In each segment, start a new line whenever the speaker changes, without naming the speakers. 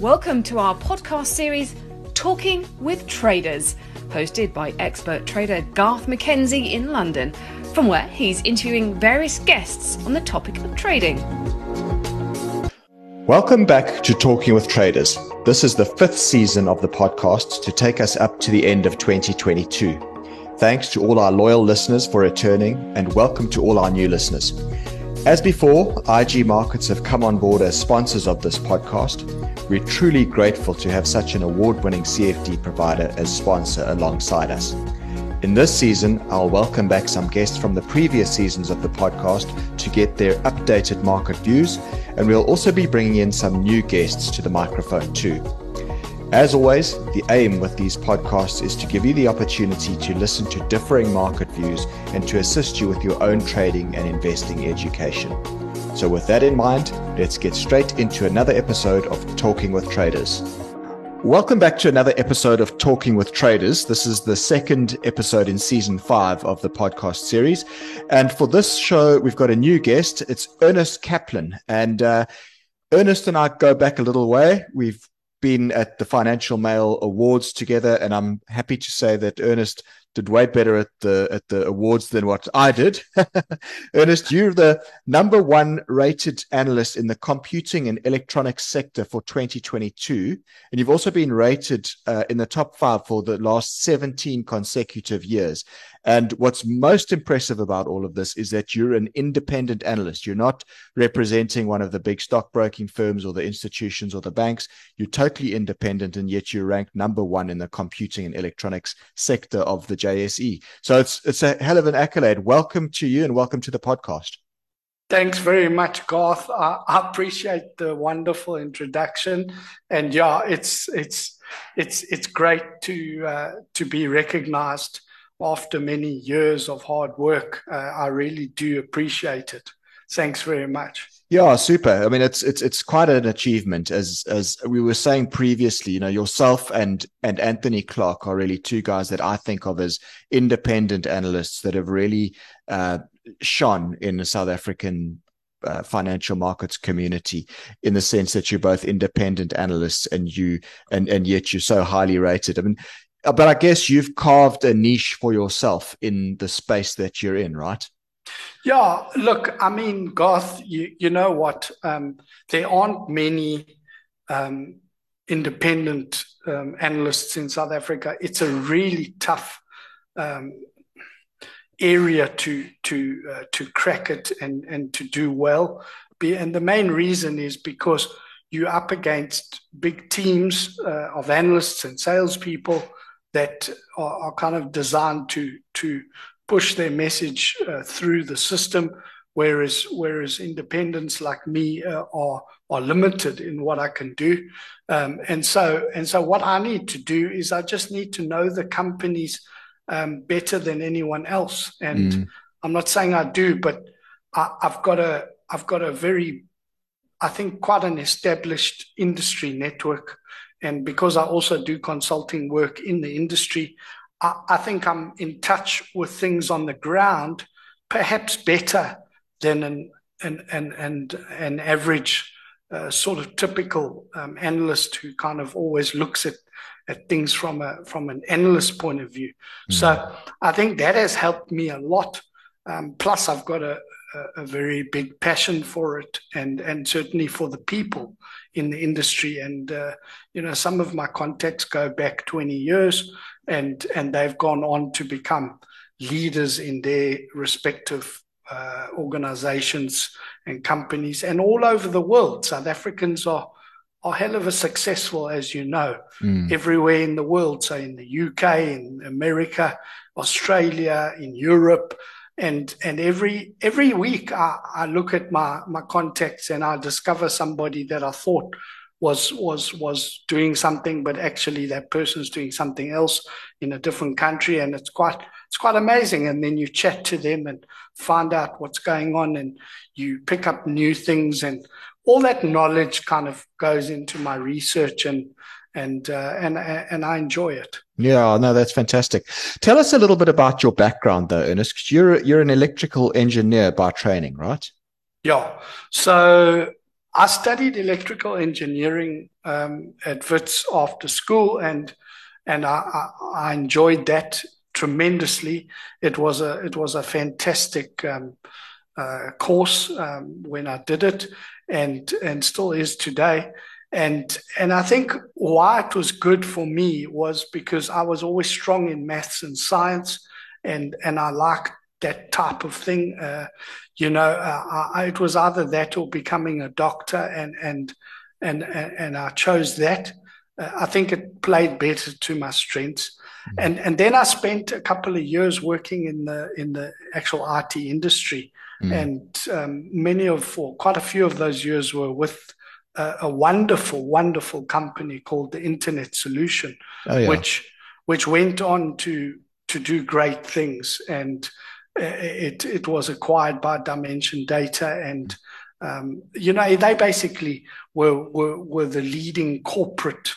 Welcome to our podcast series, Talking with Traders, hosted by expert trader Garth McKenzie in London, from where he's interviewing various guests on the topic of trading.
Welcome back to Talking with Traders. This is the fifth season of the podcast to take us up to the end of 2022. Thanks to all our loyal listeners for returning, and welcome to all our new listeners. As before, IG Markets have come on board as sponsors of this podcast. We're truly grateful to have such an award winning CFD provider as sponsor alongside us. In this season, I'll welcome back some guests from the previous seasons of the podcast to get their updated market views, and we'll also be bringing in some new guests to the microphone too. As always, the aim with these podcasts is to give you the opportunity to listen to differing market views and to assist you with your own trading and investing education. So, with that in mind, let's get straight into another episode of Talking with Traders. Welcome back to another episode of Talking with Traders. This is the second episode in season five of the podcast series. And for this show, we've got a new guest. It's Ernest Kaplan. And uh, Ernest and I go back a little way. We've been at the Financial Mail Awards together, and I'm happy to say that Ernest did way better at the at the awards than what I did. Ernest, you're the number one rated analyst in the computing and electronics sector for 2022, and you've also been rated uh, in the top five for the last 17 consecutive years. And what's most impressive about all of this is that you're an independent analyst. You're not representing one of the big stockbroking firms or the institutions or the banks. You're totally independent, and yet you're ranked number one in the computing and electronics sector of the JSE. So it's it's a hell of an accolade. Welcome to you, and welcome to the podcast.
Thanks very much, Garth. I, appreciate the wonderful introduction, and yeah, it's it's it's it's great to uh, to be recognised after many years of hard work. Uh, I really do appreciate it. Thanks very much.
Yeah, super. I mean, it's it's it's quite an achievement, as as we were saying previously. You know, yourself and and Anthony Clark are really two guys that I think of as independent analysts that have really uh, shone in the South African uh, financial markets community in the sense that you're both independent analysts and you and and yet you're so highly rated. I mean, but I guess you've carved a niche for yourself in the space that you're in, right?
Yeah, look, I mean, Garth, you, you know what? Um, there aren't many um, independent um, analysts in South Africa. It's a really tough um, area to to uh, to crack it and and to do well. And the main reason is because you're up against big teams uh, of analysts and salespeople that are, are kind of designed to to push their message uh, through the system, whereas whereas independents like me uh, are are limited in what I can do, um, and so and so what I need to do is I just need to know the companies um, better than anyone else, and mm. I'm not saying I do, but I, I've got a I've got a very I think quite an established industry network and because I also do consulting work in the industry, I, I think I'm in touch with things on the ground, perhaps better than an an an, an, an average uh, sort of typical um, analyst who kind of always looks at at things from a from an analyst point of view. Mm. So I think that has helped me a lot. Um, plus, I've got a, a, a, very big passion for it, and and certainly for the people in the industry. And uh, you know, some of my contacts go back 20 years, and and they've gone on to become leaders in their respective uh, organizations and companies, and all over the world. South Africans are are hell of a successful, as you know, mm. everywhere in the world. So in the UK, in America, Australia, in Europe and and every every week I, I look at my my contacts and I discover somebody that I thought was was was doing something, but actually that person's doing something else in a different country, and it's quite it's quite amazing. And then you chat to them and find out what's going on, and you pick up new things, and all that knowledge kind of goes into my research and and uh, and and I enjoy it.
Yeah, no, that's fantastic. Tell us a little bit about your background, though, Ernest. You're you're an electrical engineer by training, right?
Yeah. So I studied electrical engineering um, at Wits after school, and and I, I, I, enjoyed that tremendously. It was a it was a fantastic um, uh, course um, when I did it, and and still is today. And and I think why it was good for me was because I was always strong in maths and science, and and I liked that type of thing. Uh, you know, uh, I, it was either that or becoming a doctor, and and and and I chose that. Uh, I think it played better to my strengths. Mm-hmm. And and then I spent a couple of years working in the in the actual IT industry, mm-hmm. and um, many of or quite a few of those years were with a, a wonderful, wonderful company called the Internet Solution, oh, yeah. which which went on to to do great things and it it was acquired by Dimension Data, and um, you know they basically were were, were the leading corporate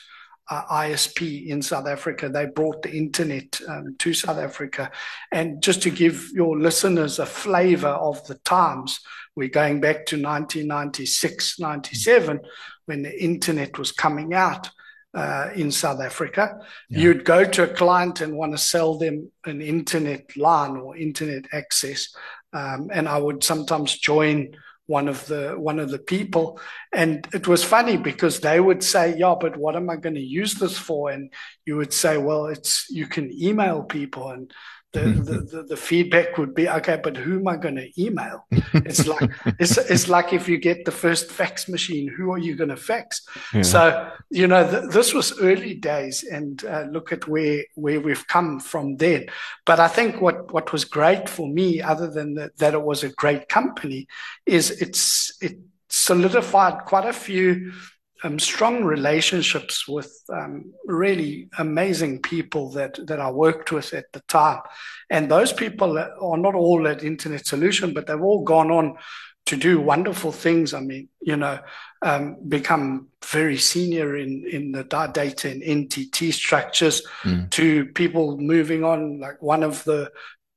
uh, ISP in South Africa. They brought the internet um, to South Africa, and just to give your listeners a flavour of the times, we're going back to 1996, 97, when the internet was coming out uh, in South Africa. Yeah. You'd go to a client and want to sell them an internet line or internet access, um, and I would sometimes join one of the one of the people. And it was funny because they would say yeah but what am i going to use this for? And you would say well it's you can email people. And the, the, the, the, feedback would be okay but who am i going to email? It's like it's, it's like if you get the first fax machine who are you going to fax? Yeah. so you know th- this was early days and uh, look at where where we've come from then. But i think what what was great for me other than that, that it was a great company is it's it solidified quite a few um, strong relationships with um, really amazing people that that I worked with at the time, and those people are not all at Internet Solution, but they've all gone on to do wonderful things. I mean, you know, um, become very senior in in the data and NTT structures. Mm. To people moving on, like one of the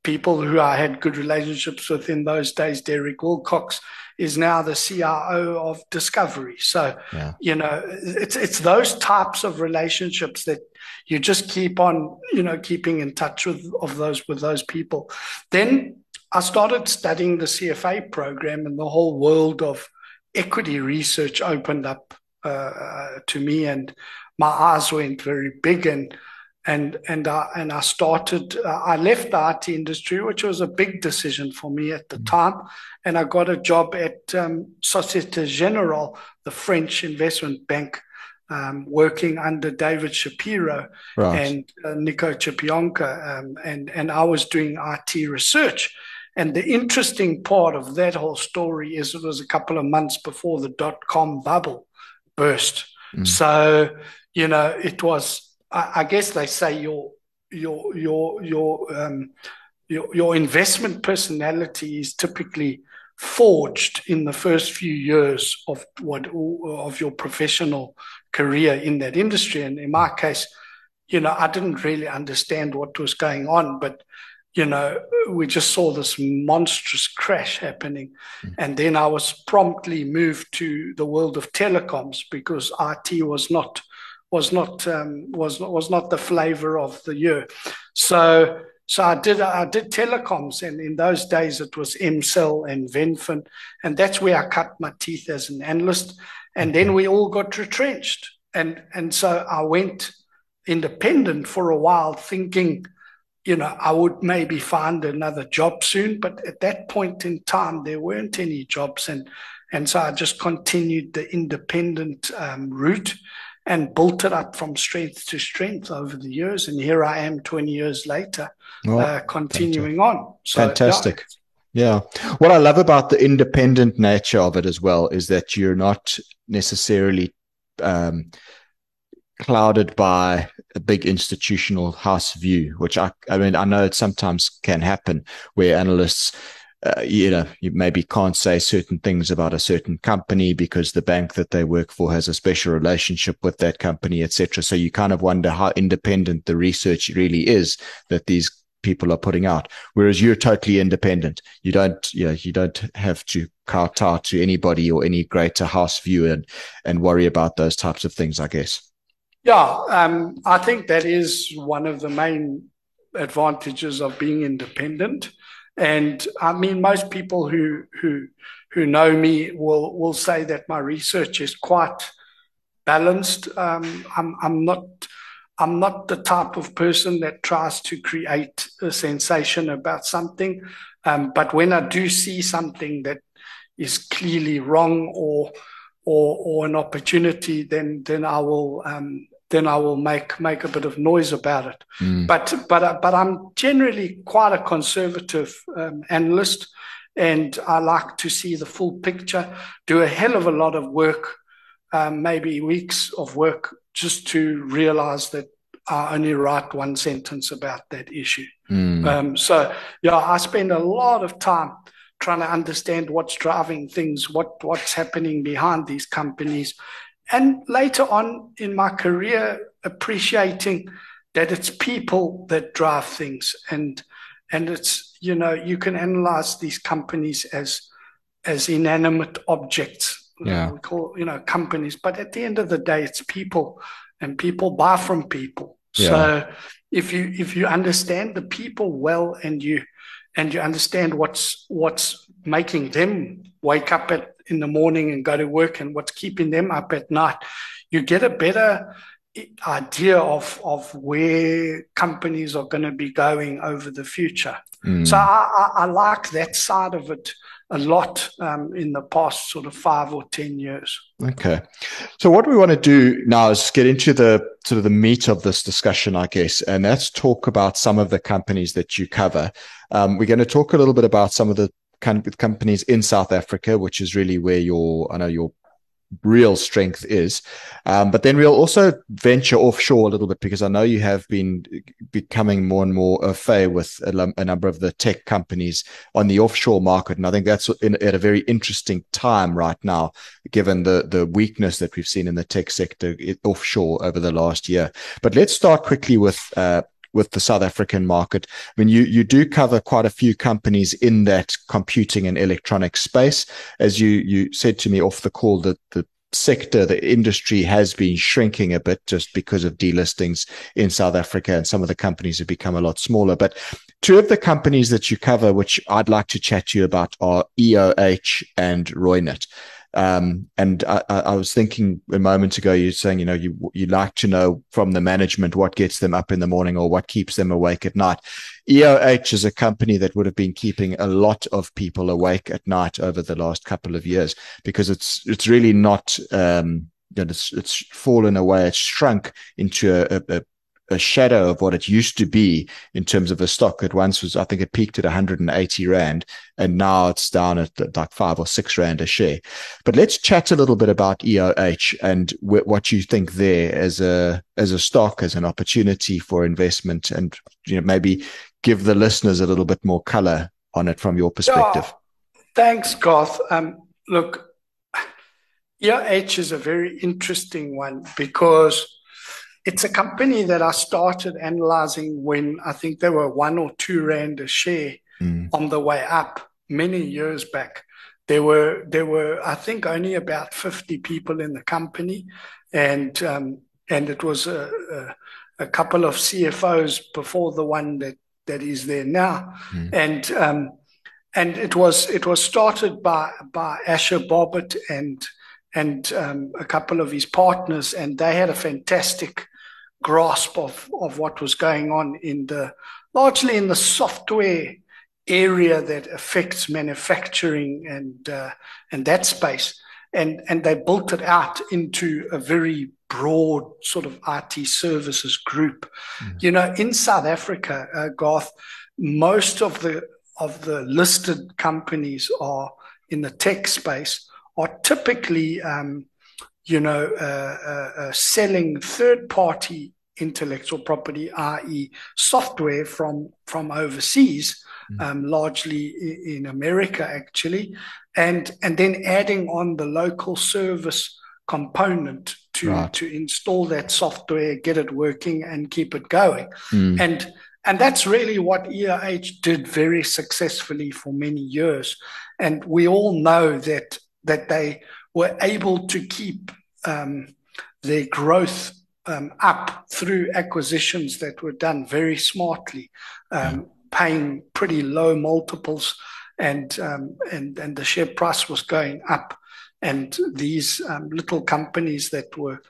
people who I had good relationships with in those days, Derek Wilcox is now the CRO of Discovery. So, yeah. you know, it's it's those types of relationships that you just keep on, you know, keeping in touch with of those with those people. Then I started studying the CFA program, and the whole world of equity research opened up uh, to me, and my eyes went very big and and and I, and I started. Uh, I left the IT industry, which was a big decision for me at the mm. time, and I got a job at um, Societe Generale, the French investment bank, um, working under David Shapiro right. and uh, Nico Chipionka, um, and and I was doing IT research. And the interesting part of that whole story is it was a couple of months before the dot com bubble burst. Mm. So you know it was I, I guess they say your your your your um, your your investment personality is typically forged in the first few years of what of your professional career in that industry. And in my case, you know, I didn't really understand what was going on, but you know, we just saw this monstrous crash happening. Mm. And then I was promptly moved to the world of telecoms because IT was not was not um, was was not the flavor of the year. So so I did I did telecoms, and in those days it was MCell and Venfin, and that's where I cut my teeth as an analyst. And then we all got retrenched, and and so I went independent for a while, thinking, you know, I would maybe find another job soon. But at that point in time, there weren't any jobs, and and so I just continued the independent um, route and built it up from strength to strength over the years. And here I am 20 years later, oh, uh, continuing fantastic. on.
So, fantastic. Yeah. yeah. What I love about the independent nature of it as well is that you're not necessarily um, clouded by a big institutional house view, which I, I mean, I know it sometimes can happen where analysts uh, you know, you maybe can't say certain things about a certain company because the bank that they work for has a special relationship with that company, etc. So you kind of wonder how independent the research really is that these people are putting out. Whereas you're totally independent. You don't, you know, you don't have to kowtow to anybody or any greater house view and, and worry about those types of things, I guess.
Yeah, um, I think that is one of the main advantages of being independent. And I mean, most people who who who know me will will say that my research is quite balanced. Um, I'm I'm not I'm not the type of person that tries to create a sensation about something. Um, but when I do see something that is clearly wrong or or or an opportunity, then then I will um, then I will make make a bit of noise about it. Mm. But but but I'm generally quite a conservative um, analyst, and I like to see the full picture. Do a hell of a lot of work, um, maybe weeks of work, just to realize that I only write one sentence about that issue. Mm. Um, so yeah, I spend a lot of time trying to understand what's driving things, what what's happening behind these companies and later on in my career, appreciating that it's people that drive things. And and it's you know you can analyze these companies as as inanimate objects
yeah.
we call you know companies. But at the end of the day it's people and people buy from people. Yeah. so if you if you understand the people well and you and you understand what's what's making them wake up at in the morning and go to work and what's keeping them up at night, you get a better idea of of where companies are going to be going over the future. Mm. So I, I, I, like that side of it a lot um, in the past sort of five or ten years.
Okay, so what we want to do now is get into the sort of the meat of this discussion, I guess, and that's talk about some of the companies that you cover. Um, we're going to talk a little bit about some of the with companies in South Africa, which is really where your I know your real strength is. Um, but then we'll also venture offshore a little bit because I know you have been becoming more and more affair with a, a number of the tech companies on the offshore market, and I think that's in, at a very interesting time right now, given the the weakness that we've seen in the tech sector offshore over the last year. But let's start quickly with uh, with the South African market. I mean, you you do cover quite a few companies in that computing and electronic space. As you you said to me off the call that the sector, the industry has been shrinking a bit just because of delistings in South Africa, and some of the companies have become a lot smaller. But two of the companies that you cover, which I'd like to chat to you about, are EOH and Reunert. Um, and I, I, was thinking a moment ago, you're saying, you know, you you like to know from the management what gets them up in the morning or what keeps them awake at night. EOH is a company that would have been keeping a lot of people awake at night over the last couple of years because it's it's really not. Um, it's, it's fallen away. It's shrunk into a, a, a shadow of what it used to be in terms of a stock. It once was, I think it peaked at 180 Rand and now it's down at like five or six Rand a share. But let's chat a little bit about EOH and wh- what you think there as a, as a stock, as an opportunity for investment and, you know, maybe give the listeners a little bit more color on it from your perspective.
Yeah. Thanks, Garth. Um, look, EOH is a very interesting one because it's a company that I started analyzing when I think they were one or two rand a share mm. on the way up many years back. There were there were I think only about fifty people in the company, and um, and it was a, a, a, couple of CFOs before the one that that is there now, mm. and um, and it was it was started by by Asher Bohbot and and um, a couple of his partners, and they had a fantastic grasp of, of what was going on in the largely in the software area that affects manufacturing and uh, and that space and and they built it out into a very broad sort of IT services group mm-hmm. you know in South Africa uh, Garth most of the of the listed companies are in the tech space are typically um, you know, uh, uh, uh, selling third party intellectual property, i.e., software from, from overseas, mm. um, largely in America, actually, and, and then adding on the local service component to, right. to install that software, get it working, and keep it going. Mm. And and that's really what EOH did very successfully for many years. And we all know that that they were able to keep um, their growth um, up through acquisitions that were done very smartly, um, paying pretty low multiples, and um, and and the share price was going up, and these um, little companies that were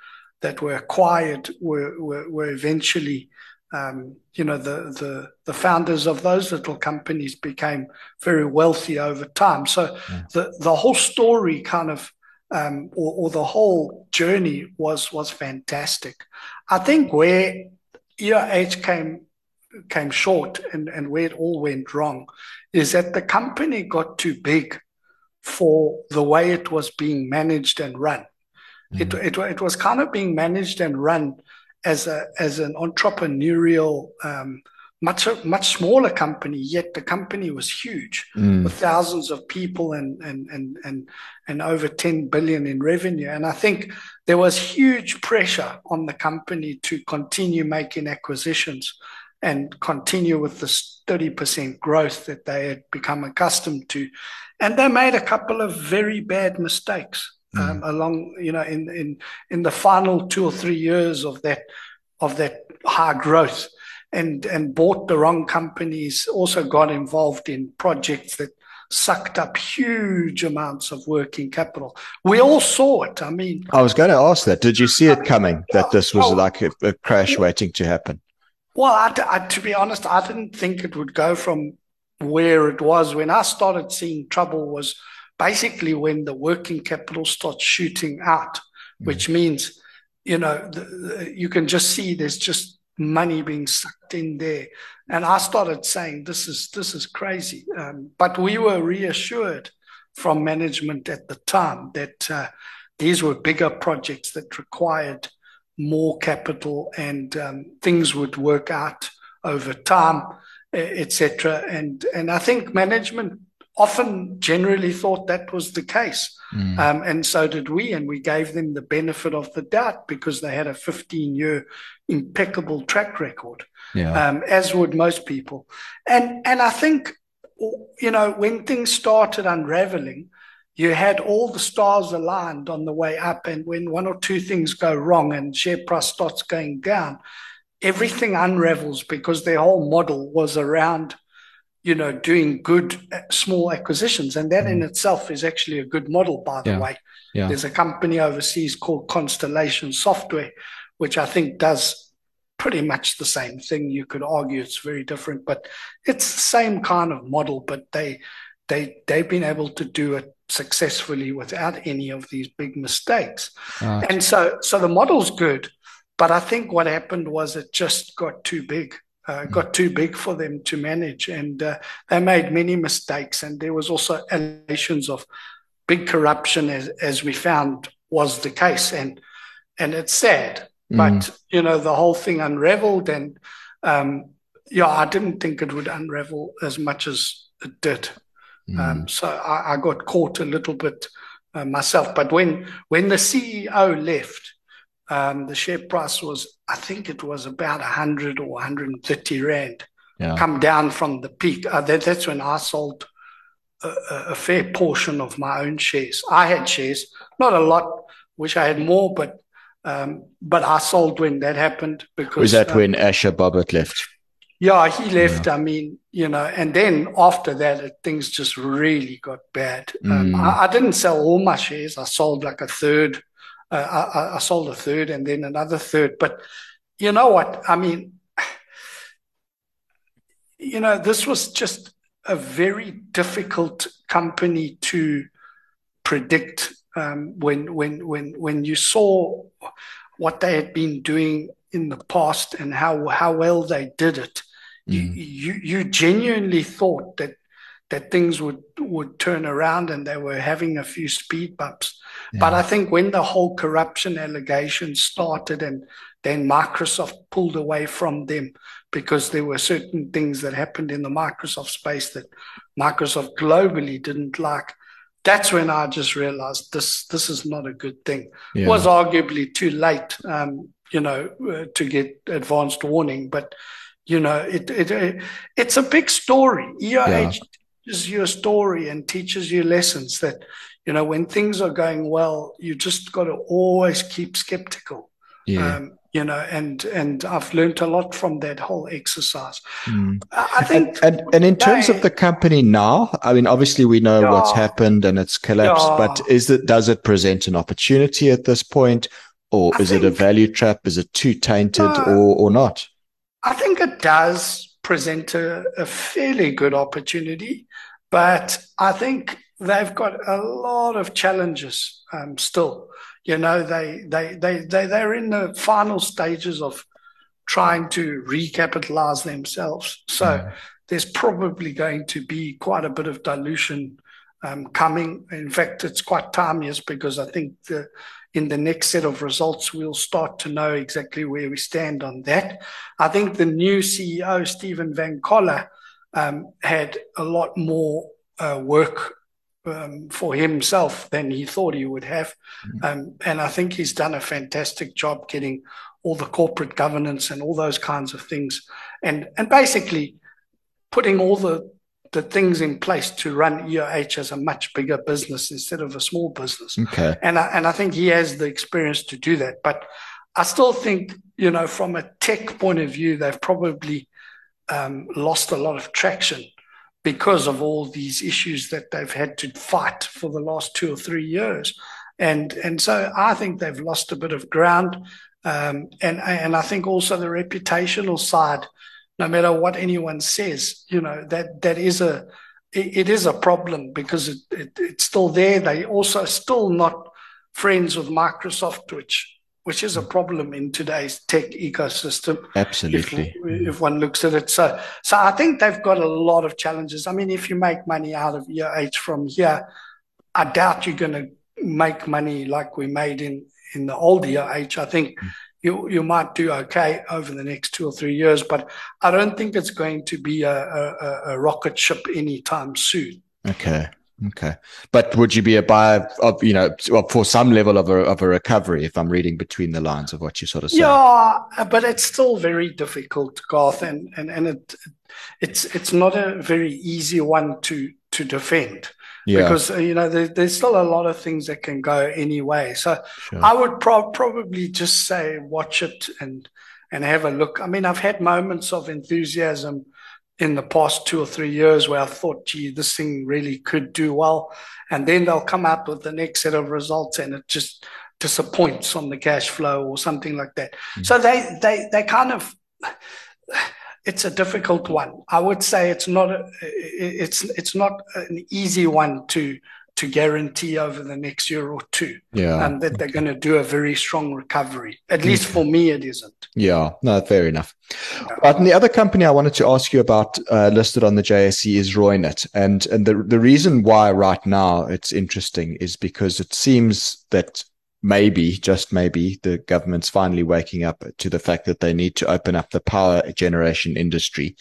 that were acquired were were, were eventually um, you know, the, the, the founders of those little companies became very wealthy over time. So the, the whole story kind of, um, or, or, the whole journey was, was fantastic. I think where EOH came, came short and, and where it all went wrong is that the company got too big for the way it was being managed and run. Mm-hmm. It, it, it was kind of being managed and run as a as an entrepreneurial um, much much smaller company yet the company was huge mm. with thousands of people and and and and and over 10 billion in revenue and i think there was huge pressure on the company to continue making acquisitions and continue with this 30% growth that they had become accustomed to and they made a couple of very bad mistakes um, mm. along, you know, in, in, in the final two or three years of that, of that high growth and, and bought the wrong companies, also got involved in projects that sucked up huge amounts of working capital. We all saw it. I mean,
I was going to ask that. Did you see it coming that this was like a, a crash waiting to happen?
Well, I, I, to be honest, I didn't think it would go from where it was when I started seeing trouble was basically when the working capital starts shooting out, mm. which means, you know, the, the, you can just see there's just money being sucked in there. And I started saying, this is, this is crazy. Um, but we were reassured from management at the time that uh, these were bigger projects that required more capital and um, things would work out over time, etc. And and I think management often generally thought that was the case. Mm. Um, and so did we. And we gave them the benefit of the doubt because they had a 15 year impeccable track record, yeah. um, as would most people. And, and I think, you know, when things started unraveling, you had all the stars aligned on the way up. And when one or two things go wrong and share price starts going down, everything unravels because their whole model was around you know, doing good uh, small acquisitions. And that mm. in itself is actually a good model, by the yeah. way. Yeah. There's a company overseas called Constellation Software, which I think does pretty much the same thing. You could argue it's very different, but it's the same kind of model, but they they they've been able to do it successfully without any of these big mistakes. And so so the model's good, but I think what happened was it just got too big uh, got too big for them to manage, and uh, they made many mistakes. And there was also allegations of big corruption, as, as we found was the case, and and it's sad. Mm. But you know, the whole thing unraveled, and um, yeah, I didn't think it would unravel as much as it did. Mm. Um, so I, I, got caught a little bit uh, myself. But when when the CEO left, um, the share price was, I think it was about 100 or 130 Rand, yeah. come down from the peak. Uh, that, that's when I sold a, a, fair portion of my own shares. I had shares, not a lot, wish I had more, but um, but I sold when that happened because.
Was that um, when Asher Bohbot left?
Yeah, he left. Yeah. I mean, you know, and then after that, it, things just really got bad. Um, mm. I, I, didn't sell all my shares. I sold like a third uh, I, I sold a third and then another third. But you know what? I mean, you know, this was just a very difficult company to predict um, when when when when you saw what they had been doing in the past and how how well they did it. Mm. You, you genuinely thought that that things would would turn around and they were having a few speed bumps. Yeah. But I think when the whole corruption allegations started and then Microsoft pulled away from them because there were certain things that happened in the Microsoft space that Microsoft globally didn't like. That's when I just realized this this is not a good thing. Yeah. Was arguably too late, um, you know, uh, to get advanced warning, but You know, it, it, it it's a big story. EOH yeah. teaches you a story and teaches you lessons that, you know, when things are going well, you just got to always keep skeptical. Yeah. Um, you know, and and I've learned a lot from that whole exercise. Mm. I think,
and, and, and in terms of the company now, I mean, obviously we know yeah, what's happened and it's collapsed, yeah. but is it does it present an opportunity at this point, or I is think, it a value trap? Is it too tainted, uh, or or not?
I think it does present a, a fairly good opportunity, but I think they've got a lot of challenges um, still. You know, they, they, they, they, they're in the final stages of trying to recapitalize themselves. So mm. there's probably going to be quite a bit of dilution um, coming. In fact, it's quite timeless because I think the, in the next set of results, we'll start to know exactly where we stand on that. I think the new CEO, Stephen Van Coller, um, had a lot more uh, work um, for himself than he thought he would have. Mm-hmm. Um, and I think he's done a fantastic job getting all the corporate governance and all those kinds of things, and and basically putting all the the things in place to run EOH as a much bigger business instead of a small business.
Okay.
And I, and I think he has the experience to do that. But I still think, you know, from a tech point of view, they've probably um, lost a lot of traction because of all these issues that they've had to fight for the last two or three years. And, and so I think they've lost a bit of ground. Um, and, and I think also the reputational side, no matter what anyone says, you know, that, that is a, it, it is a problem because it, it, it's still there. They also still not friends with Microsoft, which which is a problem in today's tech ecosystem.
Absolutely.
If, if, one looks at it. So, so I think they've got a lot of challenges. I mean, if you make money out of EOH from here, I doubt you're going to make money like we made in, in the old EOH. I think mm. you, you might do okay over the next two or three years, but I don't think it's going to be a, a, a rocket ship anytime soon.
Okay. Okay, but would you be a buyer of you know for some level of a of a recovery if I'm reading between the lines of what you sort of say?
Yeah, but it's still very difficult, Garth, and and and it it's it's not a very easy one to to defend. Yeah. Because you know there, there's still a lot of things that can go any way. So sure. I would pro- probably just say watch it and and have a look. I mean, I've had moments of enthusiasm in the past two or three years where I thought, gee, this thing really could do well. And then they'll come out with the next set of results and it just disappoints on the cash flow or something like that. Mm-hmm. So they, they, they kind of, it's a difficult one. I would say it's not, a, it's, it's not an easy one to, to guarantee over the next year or two
yeah.
um, that they're going to do a very strong recovery. At least for me, it isn't.
Yeah, no, fair enough. But the other company I wanted to ask you about uh, listed on the JSE is Reunert. And, and the, the reason why right now it's interesting is because it seems that maybe, just maybe, the government's finally waking up to the fact that they need to open up the power generation industry.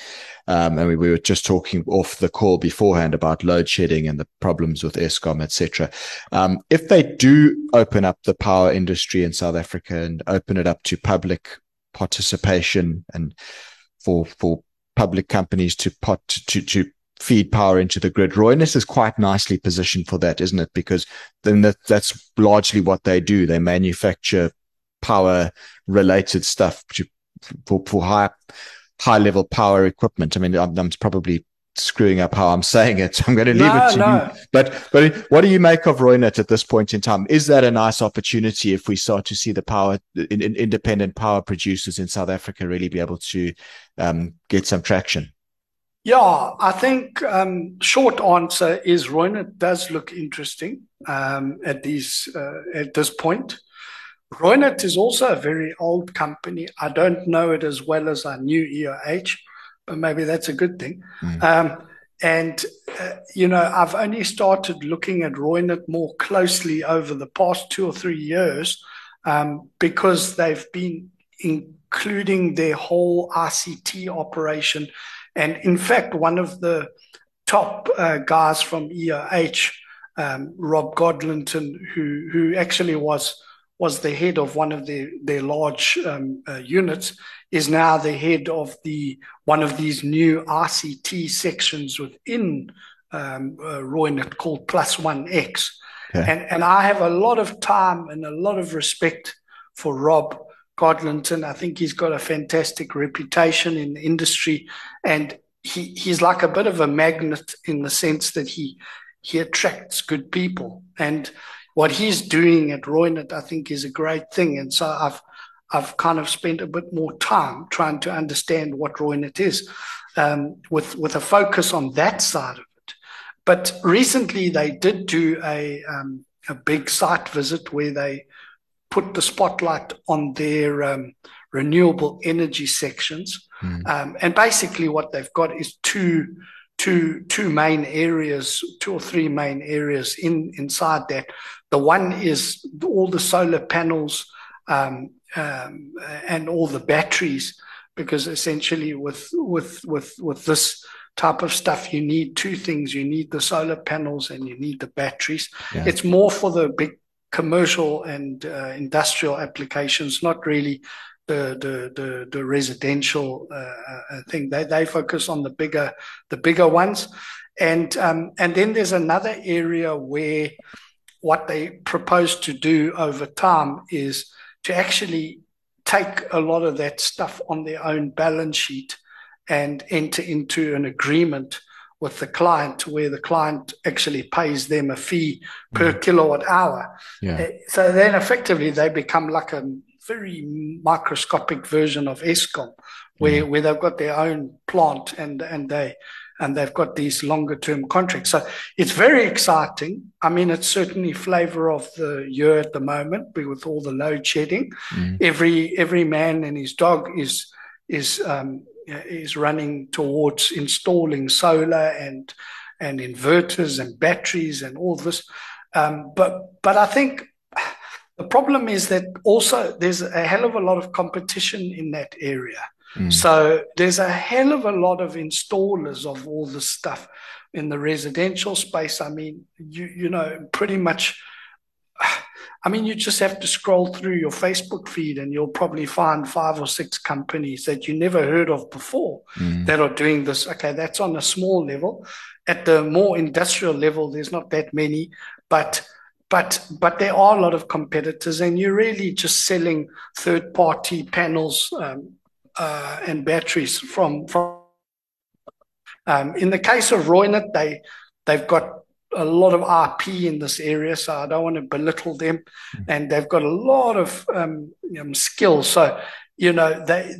Um, and we, we, were just talking off the call beforehand about load shedding and the problems with Eskom, etc. Um, if they do open up the power industry in South Africa and open it up to public participation and for for public companies to pot to to feed power into the grid. Reunert is quite nicely positioned for that, isn't it? Because then that, that's largely what they do. They manufacture power related stuff to, for, for high, high level power equipment. I mean, I'm, I'm, probably screwing up how I'm saying it. I'm going to leave no, it to no. you. But, but what do you make of Reunert at this point in time? Is that a nice opportunity if we start to see the power, in, in independent power producers in South Africa really be able to um, get some traction?
Yeah, I think um, short answer is Reunert does look interesting um, at these uh, at this point. Reunert is also a very old company. I don't know it as well as I knew EOH, but maybe that's a good thing. Mm. Um, and uh, you know, I've only started looking at Reunert more closely over the past two or three years um, because they've been including their whole RCT operation and in fact, one of the top uh, guys from EOH, um, Rob Godlonton, who who actually was was the head of one of their their large um, uh, units is now the head of the one of these new RCT sections within um, uh, Reunert called Plus One X. Okay. And and I have a lot of time and a lot of respect for Rob Godlonton. I think he's got a fantastic reputation in the industry, and he he's like a bit of a magnet in the sense that he he attracts good people and what he's doing at Reunert, I think, is a great thing. And so I've I've kind of spent a bit more time trying to understand what Reunert is, um, with with a focus on that side of it. But recently they did do a um, a big site visit where they put the spotlight on their um, renewable energy sections, mm. and basically what they've got is two two two main areas, two or three main areas in inside that. The one is all the solar panels um, um, and all the batteries, because essentially with with with with this type of stuff, you need two things: you need the solar panels and you need the batteries. Yeah. It's more for the big commercial and uh, industrial applications, not really the the residential uh, uh, thing. They they focus on the bigger the bigger ones, and um, and then there's another area where what they propose to do over time is to actually take a lot of that stuff on their own balance sheet and enter into an agreement with the client where the client actually pays them a fee per mm. kilowatt hour. Yeah. Uh, so then effectively they become like a very microscopic version of Eskom, where, mm. where they've got their own plant and, and they and they've got these longer term contracts. So it's very exciting. I mean, it's certainly flavor of the year at the moment with all the load shedding. Mm. Every every man and his dog is is um, is running towards installing solar and and inverters and batteries and all this. Um, but but I think the problem is that also there's a hell of a lot of competition in that area. Mm. So there's a hell of a lot of installers of all this stuff in the residential space. I mean, you you know, pretty much. I mean, you just have to scroll through your Facebook feed and you'll probably find five or six companies that you never heard of before mm. that are doing this. Okay, that's on a small level. At the more industrial level, there's not that many, but but but there are a lot of competitors, and you're really just selling third party panels um, uh, and batteries from from. Um, in the case of Reunert, they they've got a lot of IP in this area, so I don't want to belittle them, mm-hmm. and they've got a lot of um, um, skills. So you know they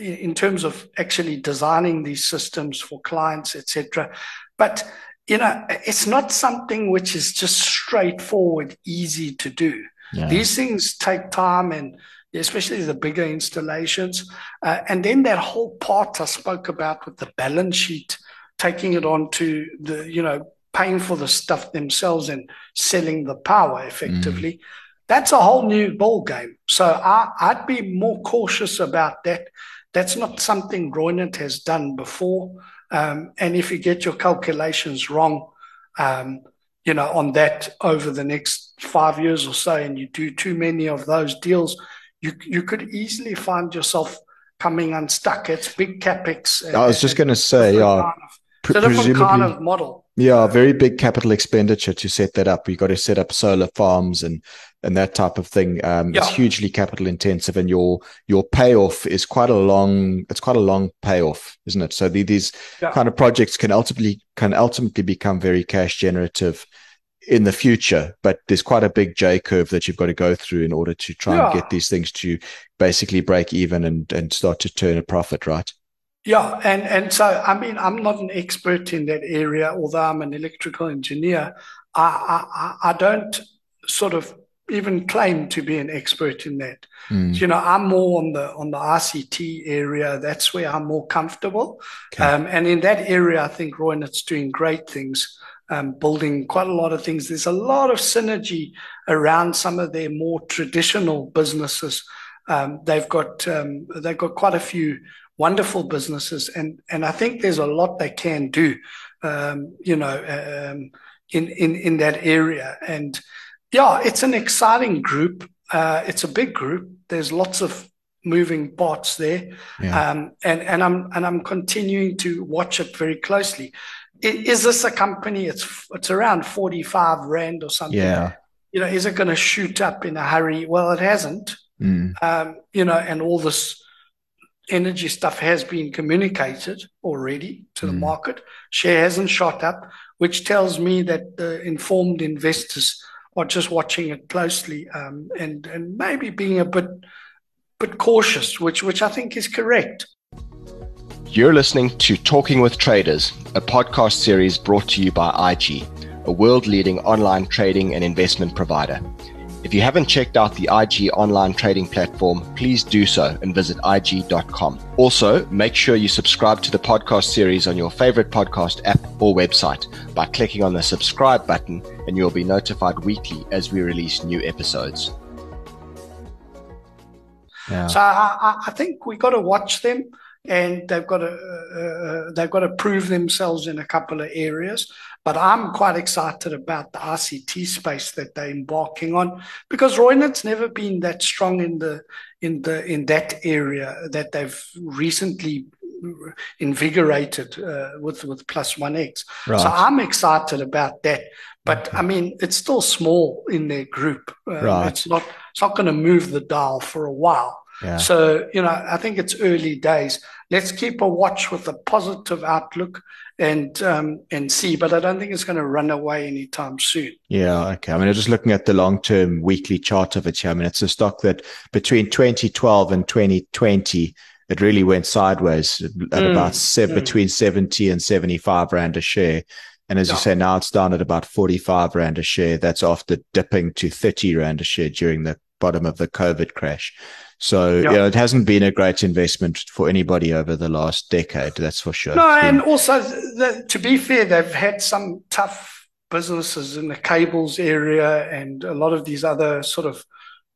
in terms of actually designing these systems for clients, etc. But you know, it's not something which is just straightforward, easy to do. Yeah. These things take time and especially the bigger installations. Uh, and then that whole part I spoke about with the balance sheet, taking it on to the, you know, paying for the stuff themselves and selling the power effectively. Mm. That's a whole new ball game. So I, I'd be more cautious about that. That's not something Reunert has done before. Um, and if you get your calculations wrong, um, you know, on that over the next five years or so, and you do too many of those deals, you you could easily find yourself coming unstuck. It's big capex.
I was just going to say, yeah, of,
pre- presumably, kind of model.
Yeah, very big capital expenditure to set that up. You've got to set up solar farms and and that type of thing. Um, yeah. It's hugely capital intensive, and your your payoff is quite a long. It's quite a long payoff, isn't it? So the, these yeah. kind of projects can ultimately can ultimately become very cash generative in the future, but there's quite a big J curve that you've got to go through in order to try yeah. and get these things to basically break even and and start to turn a profit, right?
Yeah, and and so I mean I'm not an expert in that area, although I'm an electrical engineer. I I, I don't sort of even claim to be an expert in that. Mm. You know, I'm more on the on the RCT area. That's where I'm more comfortable. Okay. Um, and in that area, I think Reunert's doing great things, um, building quite a lot of things. There's a lot of synergy around some of their more traditional businesses. Um, they've got um, they've got quite a few wonderful businesses, and and I think there's a lot they can do. Um, you know, um, in in in that area and yeah, it's an exciting group. uh, it's a big group. There's lots of moving parts there, yeah. um, and and I'm and I'm continuing to watch it very closely. Is this a company? It's it's around forty five rand or something.
Yeah.
You know, is it going to shoot up in a hurry? Well, it hasn't.
Mm.
Um, you know, and all this energy stuff has been communicated already to the mm. market. Share hasn't shot up, which tells me that the informed investors are just watching it closely um, and and maybe being a bit bit cautious, which which I think is correct.
You're listening to Talking with Traders, a podcast series brought to you by IG, a world leading online trading and investment provider. If you haven't checked out the IG online trading platform, please do so and visit IG.com. Also, make sure you subscribe to the podcast series on your favorite podcast app or website by clicking on the subscribe button, and you'll be notified weekly as we release new episodes.
Yeah. So I, I think we got to watch them and they've got to uh, uh, they've got to prove themselves in a couple of areas. But I'm quite excited about the RCT space that they're embarking on because Reunert's never been that strong in the in the in that area that they've recently invigorated uh, with with plus one X. Right. So I'm excited about that. But okay. I mean, it's still small in their group. Uh, right. It's not it's not going to move the dial for a while.
Yeah.
So, you know, I think it's early days. Let's keep a watch with a positive outlook and um, and see, but I don't think it's going to run away anytime soon.
Yeah, okay. I mean, I'm just looking at the long term weekly chart of it here. I mean, it's a stock that between 2012 and 2020, it really went sideways at mm, about seven, mm. between 70 and 75 Rand a share. And as yeah. you say, now it's down at about 45 Rand a share. That's after dipping to 30 Rand a share during the bottom of the COVID crash. So yep. know, it hasn't been a great investment for anybody over the last decade. That's for sure.
No, and also the, to be fair, they've had some tough businesses in the cables area and a lot of these other sort of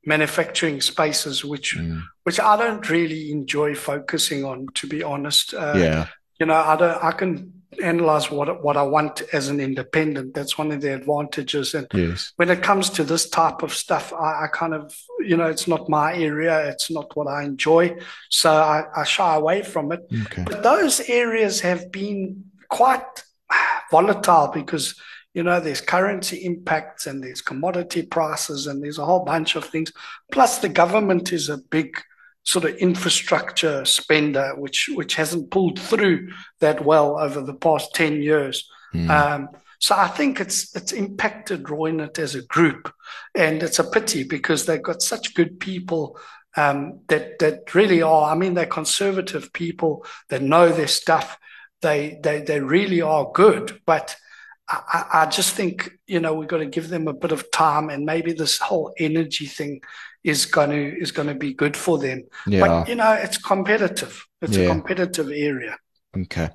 manufacturing spaces, which mm. which I don't really enjoy focusing on. To be honest,
uh, yeah,
you know, I don't. I can analyze what what I want as an independent. That's one of the advantages. And
yes.
when it comes to this type of stuff, I, I, kind of you know it's not my area. It's not what I enjoy, so I, I shy away from it.
Okay.
But those areas have been quite volatile because you know there's currency impacts and there's commodity prices and there's a whole bunch of things. Plus, the government is a big sort of infrastructure spender, which which hasn't pulled through that well over the past ten years. Mm. Um, so I think it's it's impacted Reunert as a group, and it's a pity because they've got such good people um, that that really are. I mean, they're conservative people that know their stuff. They they they really are good, but. I, I just think you know we've got to give them a bit of time, and maybe this whole energy thing is going to is going to be good for them.
Yeah.
But you know, it's competitive. It's yeah. a competitive area.
Okay.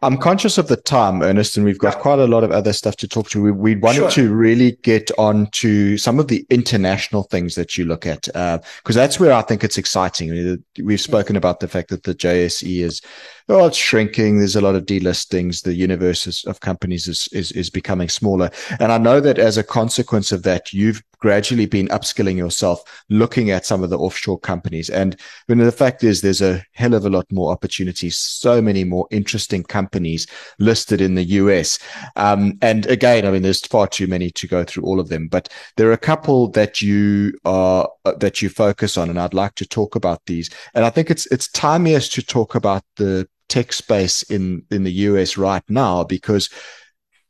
I'm conscious of the time, Ernest, and we've got quite a lot of other stuff to talk to. We, we wanted sure. to really get on to some of the international things that you look at, because uh, that's where I think it's exciting. We've spoken about the fact that the JSE is oh, it's shrinking. There's a lot of delistings. The universe of companies is, is, is becoming smaller. And I know that as a consequence of that, you've gradually been upskilling yourself, looking at some of the offshore companies. And you know, the fact is there's a hell of a lot more opportunities, so many more interesting companies listed in the US. Um, and again, I mean, there's far too many to go through all of them, but there are a couple that you are, uh, that you focus on. And I'd like to talk about these. And I think it's, it's time, yes, to talk about the tech space in in the US right now because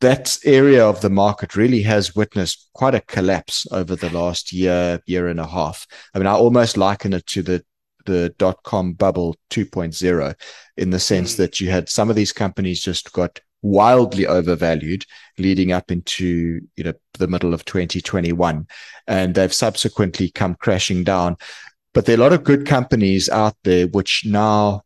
that area of the market really has witnessed quite a collapse over the last year year and a half. I mean, I almost liken it to the the dot com bubble 2.0 in the sense mm. that you had some of these companies just got wildly overvalued leading up into you know the middle of 2021 and they've subsequently come crashing down but there are a lot of good companies out there which now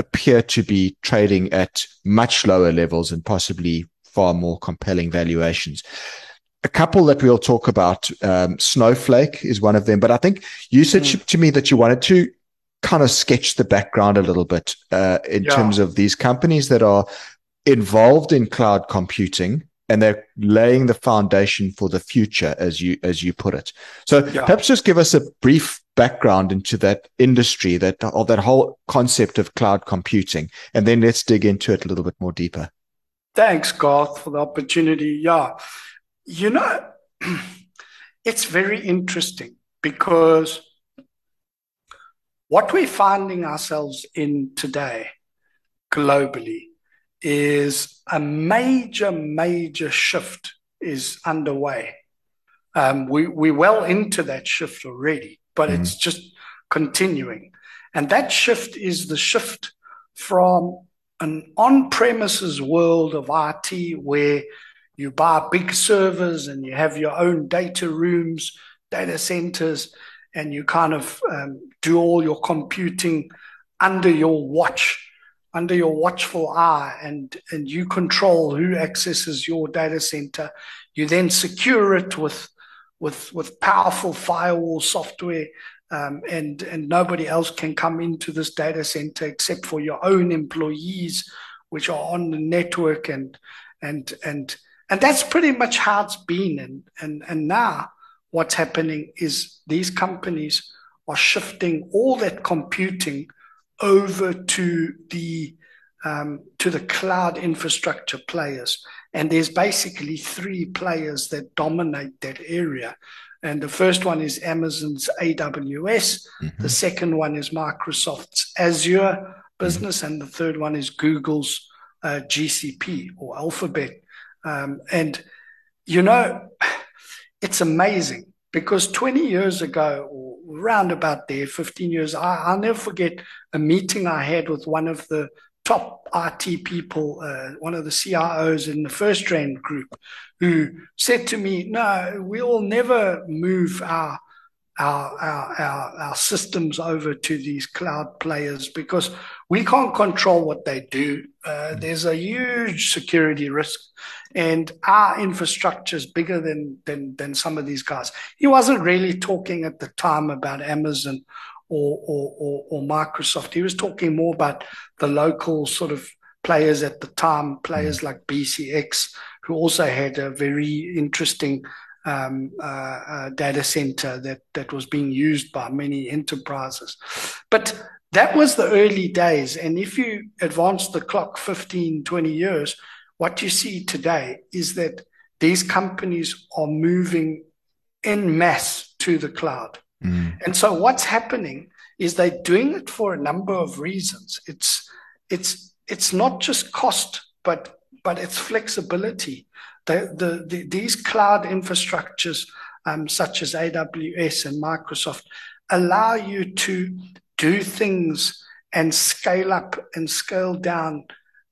appear to be trading at much lower levels and possibly far more compelling valuations. A couple that we'll talk about, um, Snowflake is one of them, but I think you said mm. to me that you wanted to kind of sketch the background a little bit uh, in yeah. terms of these companies that are involved in cloud computing and they're laying the foundation for the future, as you as you put it. So yeah. perhaps just give us a brief background into that industry, that or that whole concept of cloud computing, and then let's dig into it a little bit more deeper.
Thanks, Garth, for the opportunity. Yeah, you know, it's very interesting because what we're finding ourselves in today globally is a major, major shift is underway. Um, we, we're well into that shift already, but mm. it's just continuing. And that shift is the shift from an on premises world of IT where you buy big servers and you have your own data rooms, data centers, and you kind of um, do all your computing under your watch under your watchful eye and, and you control who accesses your data center. You then secure it with, with, with powerful firewall software. Um, and, and nobody else can come into this data center except for your own employees, which are on the network. And, and, and, and that's pretty much how it's been. And, and, and now what's happening is these companies are shifting all that computing over to the um, to the cloud infrastructure players. And there's basically three players that dominate that area. And the first one is Amazon's AWS. Mm-hmm. The second one is Microsoft's Azure business. Mm-hmm. And the third one is Google's uh, GCP or Alphabet. Um, and, you know, it's amazing because 20 years ago, or round about there, 15 years, I, I'll never forget a meeting I had with one of the top IT people, uh, one of the CIOs in the FirstRand group, who said to me, "No, we'll never move our." Our, our, our, our systems over to these cloud players because we can't control what they do. Uh, there's a huge security risk and our infrastructure is bigger than, than, than some of these guys. He wasn't really talking at the time about Amazon or, or, or, or Microsoft. He was talking more about the local sort of players at the time, players mm. like BCX, who also had a very interesting um, uh, uh, data center that, that was being used by many enterprises. But that was the early days. And if you advance the clock 15, 20 years, what you see today is that these companies are moving in mass to the cloud. Mm. And so what's happening is they're doing it for a number of reasons. It's it's it's not just cost, but but it's flexibility. The, the, the these cloud infrastructures, um, such as AWS and Microsoft, allow you to do things and scale up and scale down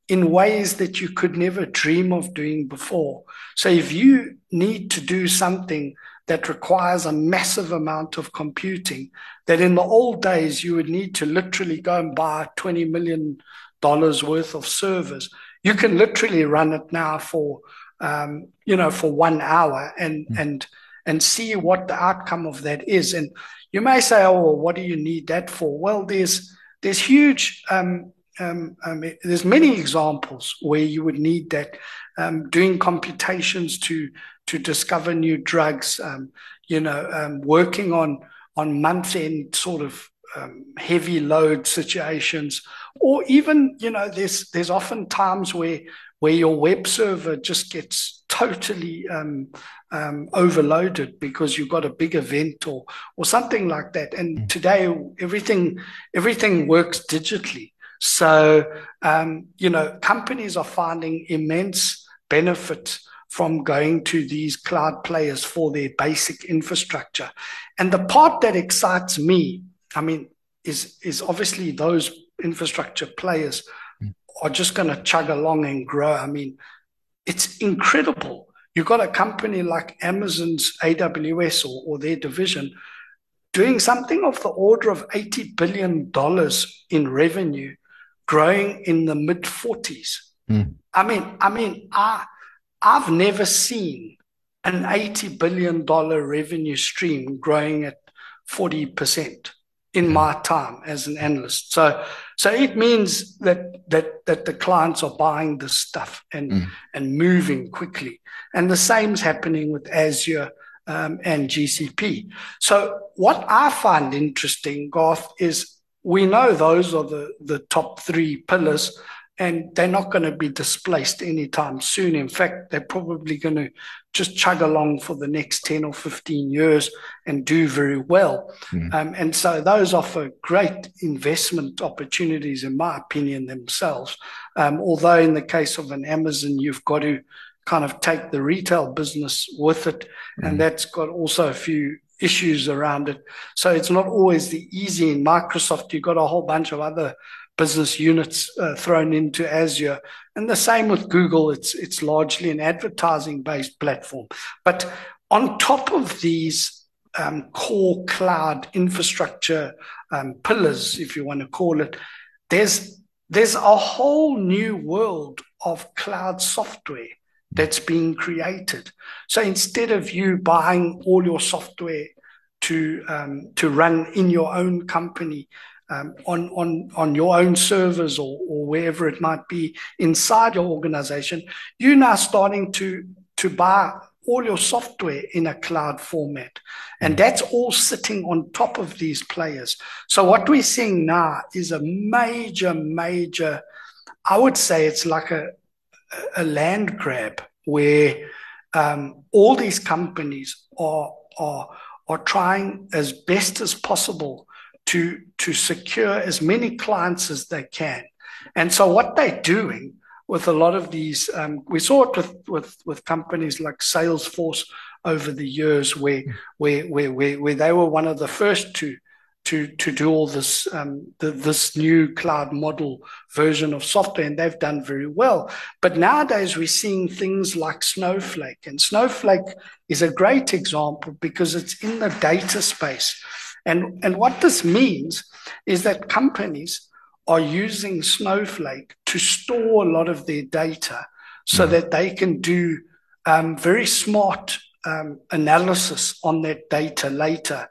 in ways that you could never dream of doing before. So if you need to do something that requires a massive amount of computing that in the old days you would need to literally go and buy $20 million worth of servers. You can literally run it now for, um, you know, for one hour and, mm. and, and see what the outcome of that is. And you may say, oh, well, what do you need that for? Well, there's, there's huge, um, um, um, there's many examples where you would need that um, doing computations to to discover new drugs, um, you know, um, working on on month end sort of um, heavy load situations, or even you know, there's there's often times where where your web server just gets totally um, um, overloaded because you've got a big event or or something like that. And mm. today everything everything works digitally. So um, you know, companies are finding immense benefit from going to these cloud players for their basic infrastructure. And the part that excites me, I mean, is, is obviously those infrastructure players mm. are just going to chug along and grow. I mean, it's incredible. You've got a company like Amazon's AWS or, or their division doing something of the order of $80 billion in revenue, growing in the mid 40s. Mm. I mean, I mean, I, I've never seen an $80 billion revenue stream growing at 40%. in mm. my time as an analyst. So, so it means that that that the clients are buying the stuff and mm. and moving quickly, and the same's happening with Azure. Um, and GCP. So, what I find interesting, Garth, is we know those are the, the top three pillars and they're not going to be displaced anytime soon. In fact, they're probably going to just chug along for the next 10 or 15 years and do very well. Mm. Um, and so those offer great investment opportunities, in my opinion, themselves. Um, although in the case of an Amazon, you've got to kind of take the retail business with it. Mm. And that's got also a few issues around it. So it's not always the easy. In Microsoft, you've got a whole bunch of other business units uh, thrown into Azure. And the same with Google, it's, it's largely an advertising based platform. But on top of these um, core cloud infrastructure um, pillars, if you want to call it, there's, there's a whole new world of cloud software that's being created. So instead of you buying all your software to um, to run in your own company, um, on, on, on your own servers or, or wherever it might be inside your organization, you're now starting to, to buy all your software in a cloud format. And mm. that's all sitting on top of these players. So what we're seeing now is a major, major, I would say it's like a, a land grab where um, all these companies are, are, are trying as best as possible to, to secure as many clients as they can. And so what they're doing with a lot of these, um, we saw it with, with, with companies like Salesforce over the years where, where, where, where, where they were one of the first to, to, to do all this, um, the, this new cloud model version of software, and they've done very well. But nowadays we're seeing things like Snowflake, and Snowflake is a great example because it's in the data space. And, and what this means is that companies are using Snowflake to store a lot of their data so mm. that they can do um, very smart um, analysis on that data later.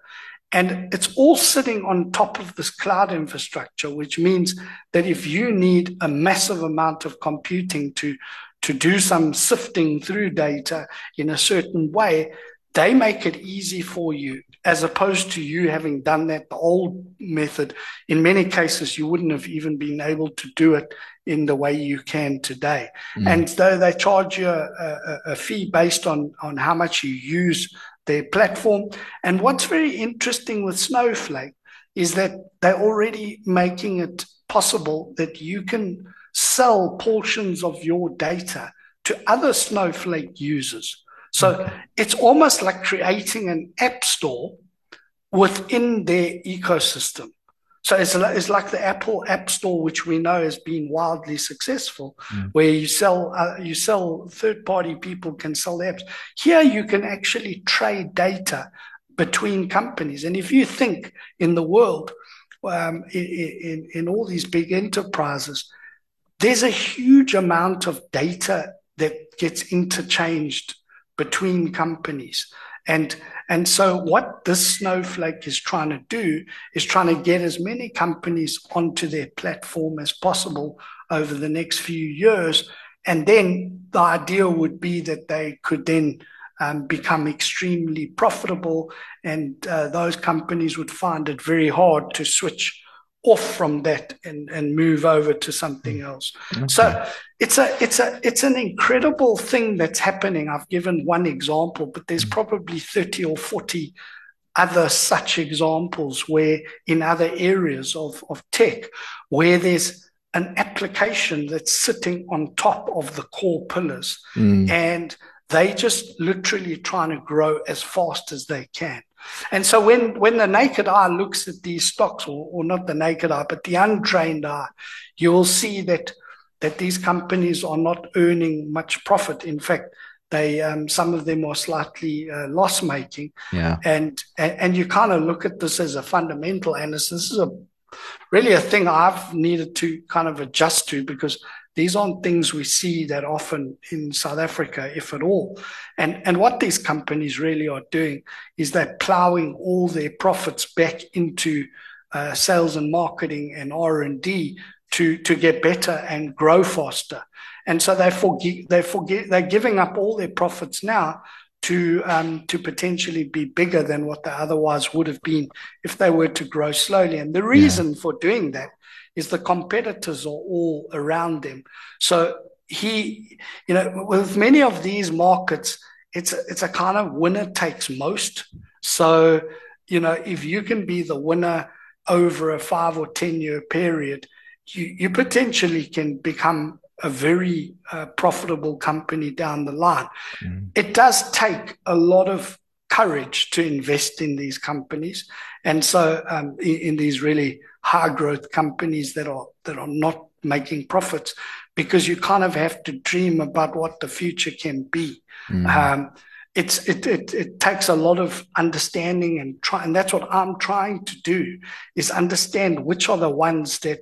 And it's all sitting on top of this cloud infrastructure, which means that if you need a massive amount of computing to, to do some sifting through data in a certain way, they make it easy for you as opposed to you having done that the old method. In many cases, you wouldn't have even been able to do it in the way you can today. Mm. And though they charge you a, a, a, fee based on, on how much you use their platform. And what's very interesting with Snowflake is that they're already making it possible that you can sell portions of your data to other Snowflake users. So it's almost like creating an app store within their ecosystem. So it's, it's like the Apple App Store, which we know has been wildly successful, mm. where you sell uh, you sell third party people can sell apps. Here you can actually trade data between companies, and if you think in the world, um, in, in, in all these big enterprises, there's a huge amount of data that gets interchanged between companies. And, and so what this Snowflake is trying to do is trying to get as many companies onto their platform as possible over the next few years. And then the idea would be that they could then um, become extremely profitable, and uh, those companies would find it very hard to switch off from that and, and move over to something else. Okay. So it's a it's a it's an incredible thing that's happening. I've given one example, but there's probably 30 or 40 other such examples where in other areas of, of tech where there's an application that's sitting on top of the core pillars mm. and they just literally trying to grow as fast as they can. And so when, when the naked eye looks at these stocks, or, or not the naked eye, but the untrained eye, you will see that that these companies are not earning much profit. In fact, they um, some of them are slightly uh, loss making.
Yeah.
And, and and you kind of look at this as a fundamental analyst. This is a really a thing I've needed to kind of adjust to because these aren't things we see that often in South Africa, if at all. And, and what these companies really are doing is they're plowing all their profits back into uh, sales and marketing and R and D to to get better and grow faster. And so they forget they forget they're giving up all their profits now to um, to potentially be bigger than what they otherwise would have been if they were to grow slowly. And the reason yeah. for doing that is the competitors are all around them. So he, you know, with many of these markets, it's a, it's a kind of winner takes most. So you know, if you can be the winner over a five or ten year period, you, you potentially can become a very uh, profitable company down the line. Mm. It does take a lot of courage to invest in these companies, and so um, in, in, these really high growth companies that are that are not making profits, because you kind of have to dream about what the future can be. Mm. Um, it's it, it it takes a lot of understanding and try, and that's what I'm trying to do is understand which are the ones that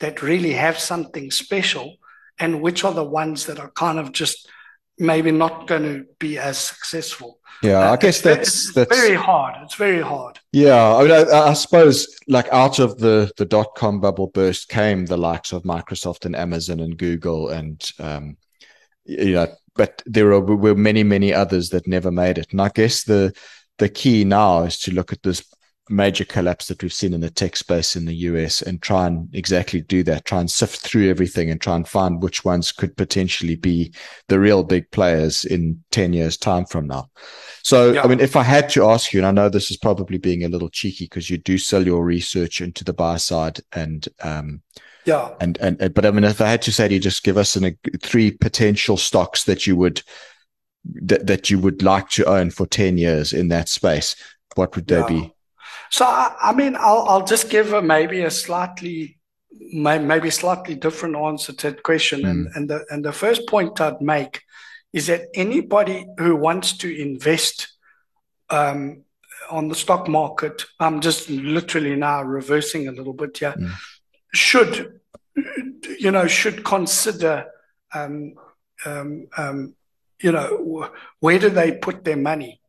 that really have something special and which are the ones that are kind of just maybe not going to be as successful.
Yeah, uh, I guess that's that's
very hard. It's very hard.
Yeah, I, mean, I, I, suppose like out of the the dot com bubble burst came the likes of Microsoft and Amazon and Google and um, you know, but there were, were many many others that never made it. And I guess the the key now is to look at this major collapse that we've seen in the tech space in the US and try and exactly do that, try and sift through everything and try and find which ones could potentially be the real big players in 10 years time from now. So, yeah. I mean, if I had to ask you, and I know this is probably being a little cheeky because you do sell your research into the buy side and, um,
yeah.
And, and, but I mean, if I had to say to you, just give us an, three potential stocks that you would, that, that you would like to own for 10 years in that space, what would yeah. they be?
So I, I mean, I'll, I'll just give a, maybe a slightly maybe slightly different answer to that question. Mm. And, and the and the first point I'd make is that anybody who wants to invest um, on the stock market, I'm just literally now reversing a little bit here, mm. should you know should consider um, um, um you know where do they put their money?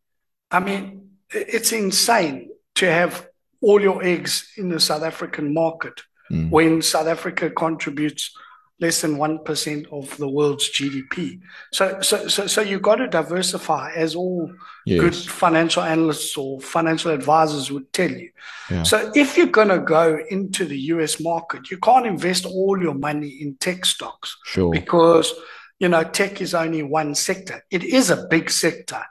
I mean, it's insane to have all your eggs in the South African market mm. when South Africa contributes less than 1% of the world's GDP. So, so, so, so you've got to diversify, as all yes. good financial analysts or financial advisors would tell you. Yeah. So, if you're going to go into the US market, you can't invest all your money in tech stocks.
Sure.
Because, you know, tech is only one sector. It is a big sector.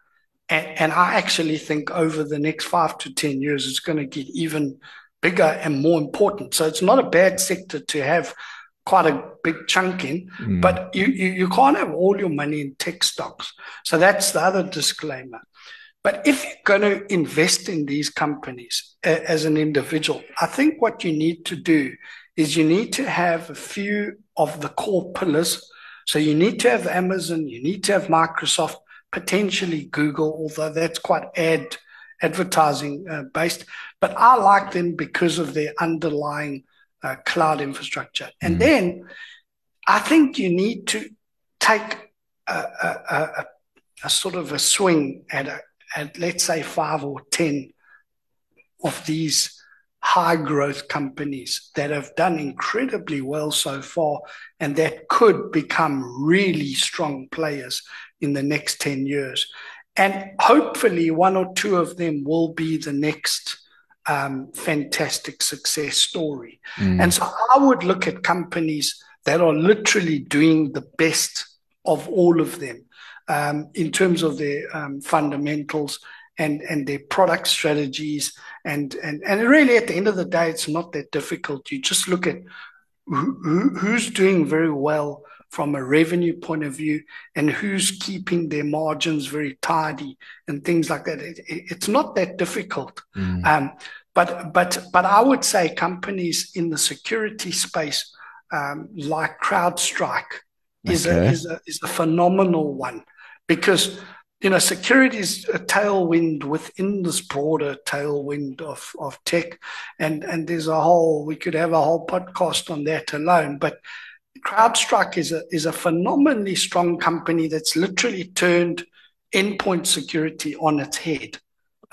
And, and I actually think over the next five to 10 years, it's going to get even bigger and more important. So it's not a bad sector to have quite a big chunk in, mm. but you, you, you can't have all your money in tech stocks. So that's the other disclaimer. But if you're going to invest in these companies a, as an individual, I think what you need to do is you need to have a few of the core pillars. So you need to have Amazon, you need to have Microsoft, potentially Google, although that's quite ad advertising uh, based. But I like them because of their underlying uh, cloud infrastructure. And mm. then I think you need to take a, a, a, a sort of a swing at, at let's say five or ten of these high growth companies that have done incredibly well so far and that could become really strong players in the next 10 years. And hopefully, one or two of them will be the next um, fantastic success story. Mm. And so I would look at companies that are literally doing the best of all of them um, in terms of their um, fundamentals and, and their product strategies. And, and, and really, at the end of the day, it's not that difficult. You just look at who, who, who's doing very well from a revenue point of view and who's keeping their margins very tidy and things like that. It, it, it's not that difficult. Mm. Um, but but but I would say companies in the security space um, like CrowdStrike is okay. a, is a is a phenomenal one because you know security is a tailwind within this broader tailwind of of tech, and and there's a whole we could have a whole podcast on that alone, but CrowdStrike is a is a phenomenally strong company that's literally turned endpoint security on its head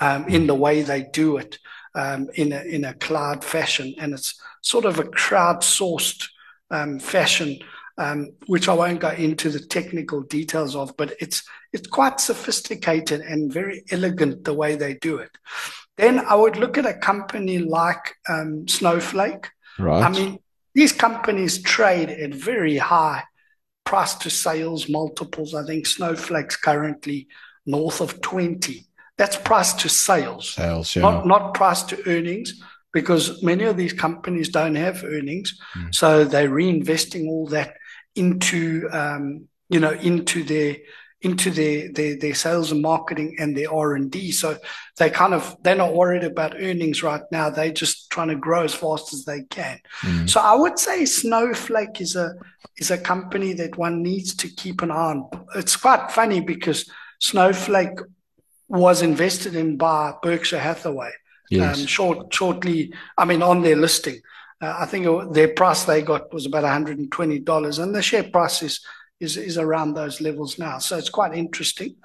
um, in the way they do it. um, in a in a cloud fashion, and it's sort of a crowdsourced um, fashion, um, which I won't go into the technical details of, but it's it's quite sophisticated and very elegant the way they do it. Then I would look at a company like um, Snowflake.
Right. I
mean, these companies trade at very high price to sales multiples. I think Snowflake's currently north of 20. That's price to sales,
sales yeah.
not, not price to earnings, because many of these companies don't have earnings. Mm. So they're reinvesting all that into, um, you know, into their into their, their, their sales and marketing and their R&D. So they kind of, they're not worried about earnings right now. They're just trying to grow as fast as they can. Mm. So I would say Snowflake is a, is a company that one needs to keep an eye on. It's quite funny because Snowflake was invested in by Berkshire Hathaway. Yes. Um, short, shortly, I mean, on their listing. Uh, I think their price they got was about $120, and the share price is is, is around those levels now. So it's quite interesting.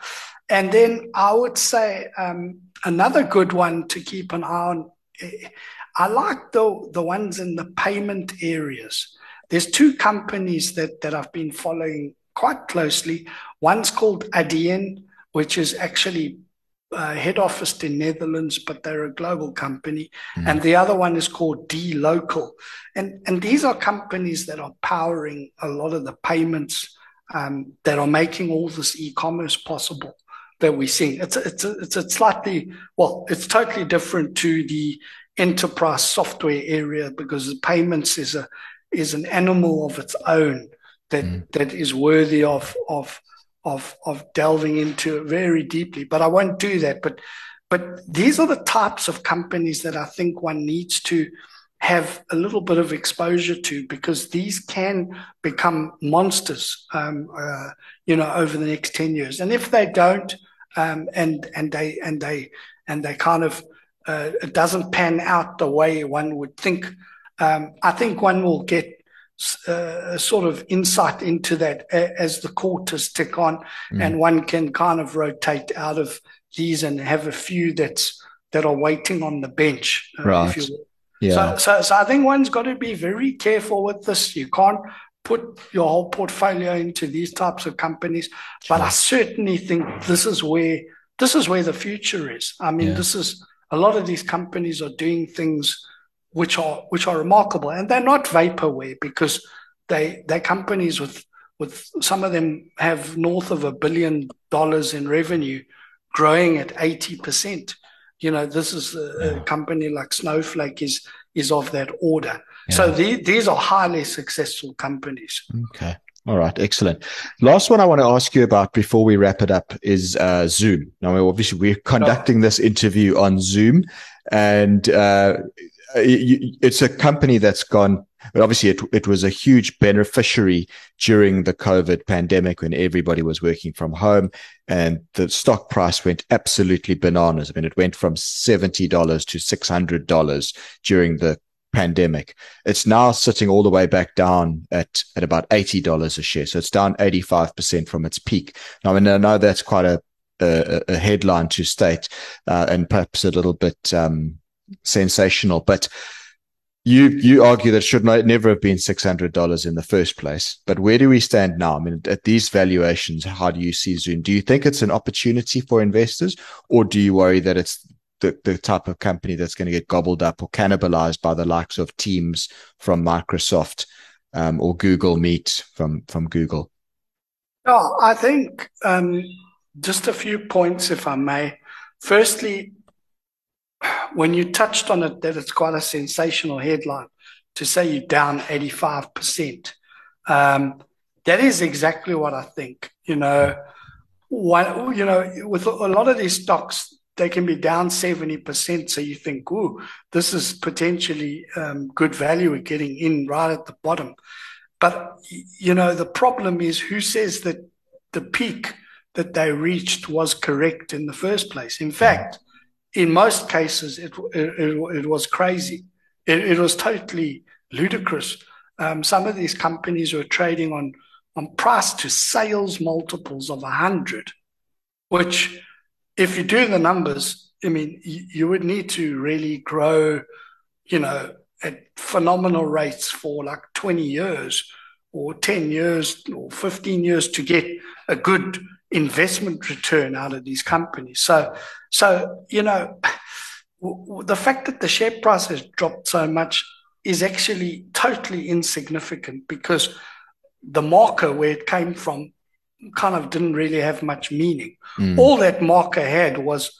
And then I would say um, another good one to keep an eye on. Eh, I like the the ones in the payment areas. There's two companies that that I've been following quite closely. One's called Adyen, which is actually uh, head office in Netherlands, but they're a global company. Mm. And the other one is called dLocal. And, and these are companies that are powering a lot of the payments um, that are making all this e-commerce possible that we see. It's a, it's a, it's a slightly well, it's totally different to the enterprise software area because the payments is a is an animal of its own that mm. that is worthy of of of of delving into very deeply. But I won't do that. But but these are the types of companies that I think one needs to have a little bit of exposure to because these can become monsters, um, uh, you know, over the next 10 years. And if they don't, um, and, and they, and they, and they kind of, uh, it doesn't pan out the way one would think, um, I think one will get uh, a sort of insight into that as the quarters tick on, mm. and one can kind of rotate out of these and have a few that's that are waiting on the bench,
uh, right.
Yeah. So, so, so I think one's got to be very careful with this. You can't put your whole portfolio into these types of companies, but I certainly think this is where this is where the future is. I mean, yeah. this is a lot of these companies are doing things which are which are remarkable, and they're not vaporware because they they're companies with with some of them have north of a billion dollars in revenue, growing at eighty percent you know this is a, yeah. a company like snowflake is is of that order. Yeah. so the, these are highly successful companies.
Okay. All right. Excellent. Last one i want to ask you about before we wrap it up is uh, zoom. Now obviously we're conducting this interview on zoom and uh, it's a company that's gone but obviously it, it was a huge beneficiary during the COVID pandemic when everybody was working from home and the stock price went absolutely bananas. I mean, it went from $70 to $600 during the pandemic. It's now sitting all the way back down at, at about $80 a share. So it's down 85% from its peak. Now, I mean, I know that's quite a, a, a headline to state, uh, and perhaps a little bit, um, sensational, but you you argue that should not, never have been six hundred dollars in the first place. But where do we stand now? I mean, at these valuations, how do you see Zoom? Do you think it's an opportunity for investors, or do you worry that it's the, the type of company that's going to get gobbled up or cannibalized by the likes of Teams from Microsoft um, or Google Meet from from Google?
Oh, I think um, just a few points, if I may. Firstly, when you touched on it, that it's quite a sensational headline to say you're down 85%. Um, that is exactly what I think. You know, one, you know, with a lot of these stocks, they can be down 70%. So you think, ooh, this is potentially um, good value we're getting in right at the bottom. But, you know, the problem is who says that the peak that they reached was correct in the first place? In fact, in most cases, it, it, it was crazy. It, it, was totally ludicrous. Um, some of these companies were trading on, on price to sales multiples of 100, which, if you do the numbers, I mean, you, you would need to really grow, you know, at phenomenal rates for like 20 years or 10 years or 15 years to get a good investment return out of these companies. So, so you know, the fact that the share price has dropped so much is actually totally insignificant because the marker where it came from kind of didn't really have much meaning. Mm. All that marker had was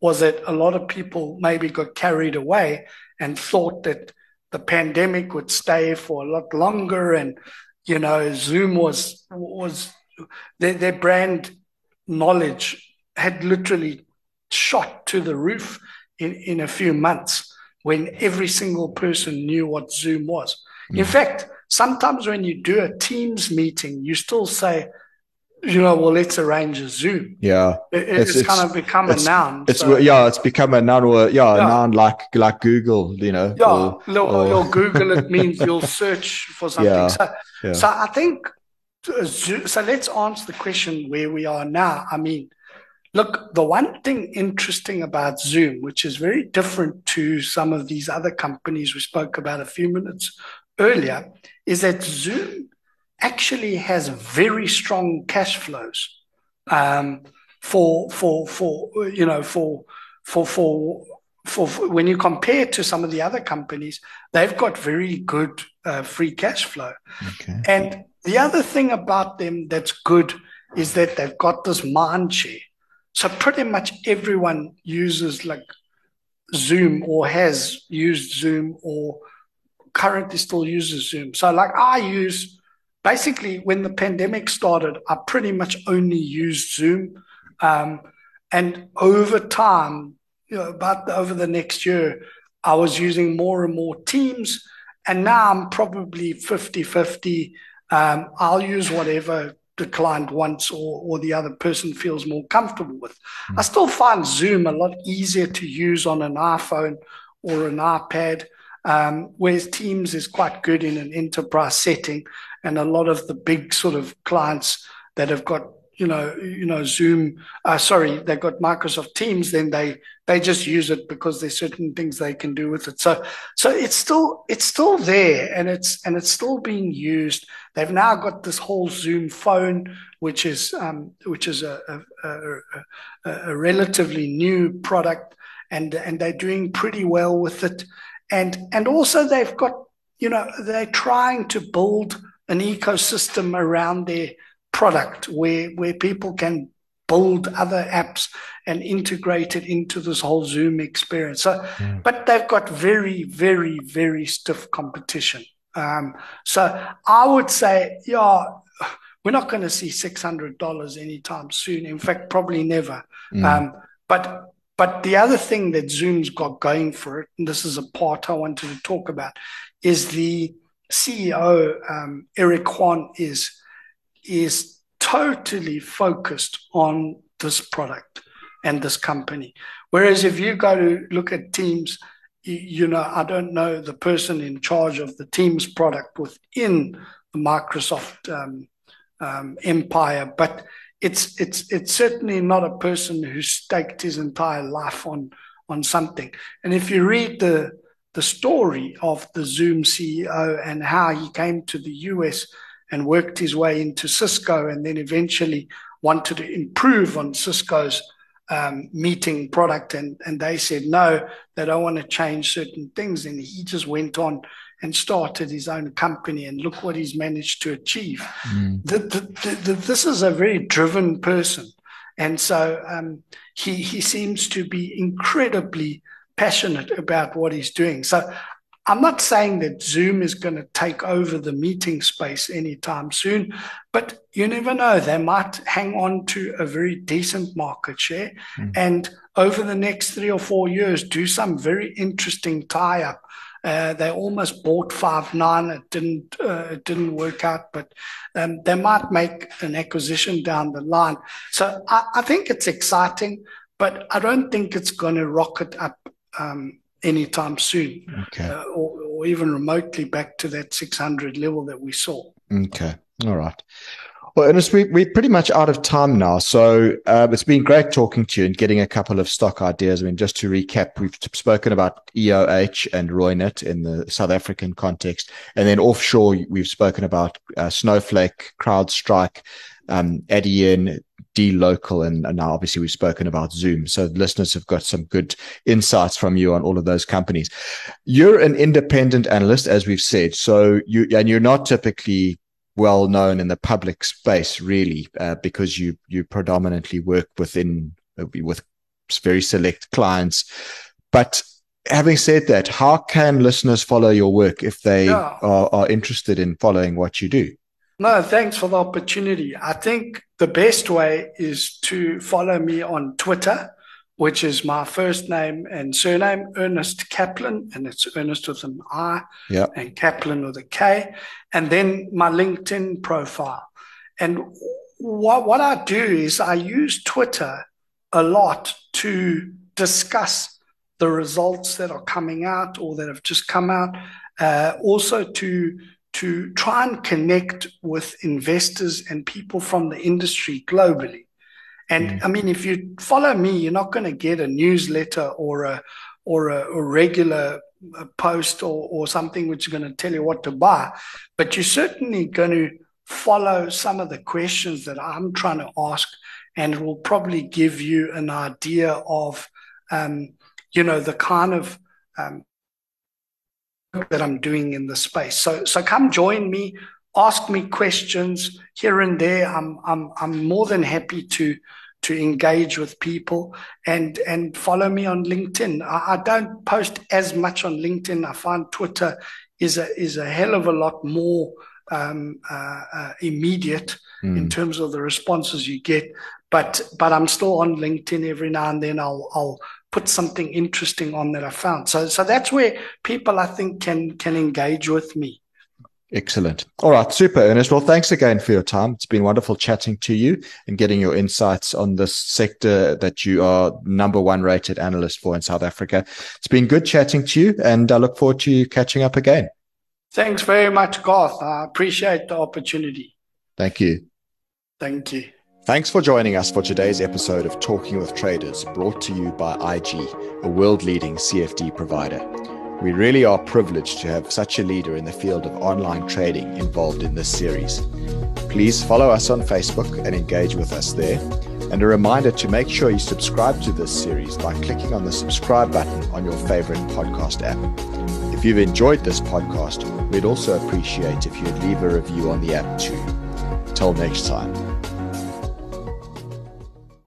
was that a lot of people maybe got carried away and thought that the pandemic would stay for a lot longer and you know zoom was was their, their brand knowledge had literally shot to the roof in, in a few months when every single person knew what zoom was mm. in fact sometimes when you do a teams meeting you still say you know, well, let's arrange a Zoom.
Yeah,
it, it's, it's, kind of become a noun.
It's so. yeah, it's become a noun or yeah, yeah, a noun like like Google. You know,
yeah, or, or... Google it means you'll search for something. Yeah, so, yeah. so I think so. Let's answer the question where we are now. I mean, look, the one thing interesting about Zoom, which is very different to some of these other companies we spoke about a few minutes earlier, is that Zoom actually has very strong cash flows um, for for for you know for for for for, for, when you compare to some of the other companies, they've got very good uh, free cash flow. Okay. And the other thing about them that's good is that they've got this mind share. So pretty much everyone uses like Zoom or has used Zoom or currently still uses Zoom. So like I use basically when the pandemic started, I pretty much only used Zoom. Um, and over time, you know, about the, over the next year, I was using more and more Teams. And now I'm probably 50 50. Um, I'll use whatever the client wants or, or the other person feels more comfortable with. Mm. I still find Zoom a lot easier to use on an iPhone or an iPad, um, whereas Teams is quite good in an enterprise setting and a lot of the big sort of clients that have got you know you know zoom uh, sorry they've got microsoft teams then they they just use it because there's certain things they can do with it. So so it's still it's still there and it's and it's still being used. They've now got this whole zoom phone which is um, which is a, a, a, a relatively new product and and they're doing pretty well with it. And and also they've got you know they're trying to build an ecosystem around their product where where people can build other apps and integrate it into this whole Zoom experience. So, mm. but they've got very, very, very stiff competition. Um, so I would say, yeah, we're not going to see six hundred dollars anytime soon. In fact, probably never. Mm. Um, but but the other thing that Zoom's got going for it, and this is a part I wanted to talk about, is the CEO um, Eric Yuan is is totally focused on this product and this company. Whereas if you go to look at Teams, you, know I don't know the person in charge of the Teams product within the Microsoft um, um, empire, but it's it's it's certainly not a person who staked his entire life on on something. And if you read the the story of the Zoom CEO and how he came to the US and worked his way into Cisco and then eventually wanted to improve on Cisco's um, meeting product. And, and they said, no, they don't want to change certain things. And he just went on and started his own company. And look what he's managed to achieve. Mm. The, the, the, this is a very driven person. And so um, he, he seems to be incredibly passionate about what he's doing. So I'm not saying that Zoom is going to take over the meeting space anytime soon, but you never know. They might hang on to a very decent market share mm. and over the next three or four years do some very interesting tie up. Uh, they almost bought Five9. It didn't. Uh, it didn't work out, but um, they might make an acquisition down the line. So I, I think it's exciting, but I don't think it's going to rocket up um, anytime soon, okay. uh, or, or, even remotely back to that 600 level that we saw.
Okay, all right. Well, Ernest, we, we're pretty much out of time now. So uh, it's been great talking to you and getting a couple of stock ideas. I mean, just to recap, we've spoken about EOH and Reunert in the South African context. And then offshore, we've spoken about uh, Snowflake, CrowdStrike, um, Adyen, dLocal, and, and now obviously we've spoken about Zoom. So listeners have got some good insights from you on all of those companies. You're an independent analyst, as we've said. So you, and you're not typically well known in the public space, really, uh, because you you predominantly work within uh, with very select clients. But having said that, how can listeners follow your work if they yeah. are, are interested in following what you do?
No, thanks for the opportunity. I think the best way is to follow me on Twitter which is my first name and surname, Ernest Kaplan, and it's Ernest with an I and Kaplan with a K, and then my LinkedIn profile. And what, what I do is I use Twitter a lot to discuss the results that are coming out or that have just come out, uh, also to to try and connect with investors and people from the industry globally. And mm. I mean, if you follow me, you're not going to get a newsletter or a or a, a regular uh, post or, or something which is going to tell you what to buy, but you're certainly going to follow some of the questions that I'm trying to ask, and it will probably give you an idea of, um, you know, the kind of um, that I'm doing in the space. So, so come join me, ask me questions here and there. I'm, I'm, I'm more than happy to to engage with people and and follow me on LinkedIn. I, I, don't post as much on LinkedIn. I find Twitter is a is a hell of a lot more um, uh, uh, immediate mm. in terms of the responses you get. But but I'm still on LinkedIn every now and then. I'll I'll put something interesting on that I found. So so that's where people I think can can engage with me.
Excellent. All right, super, Ernest. Well, thanks again for your time. It's been wonderful chatting to you and getting your insights on this sector that you are number one rated analyst for in South Africa. It's been good chatting to you, and I look forward to catching up again.
Thanks very much, Garth. I appreciate the opportunity.
Thank you.
Thank you.
Thanks for joining us for today's episode of Talking with Traders, brought to you by IG, a world leading CFD provider. We really are privileged to have such a leader in the field of online trading involved in this series. Please follow us on Facebook and engage with us there. And a reminder to make sure you subscribe to this series by clicking on the subscribe button on your favorite podcast app. If you've enjoyed this podcast, we'd also appreciate if you'd leave a review on the app too. Till next time.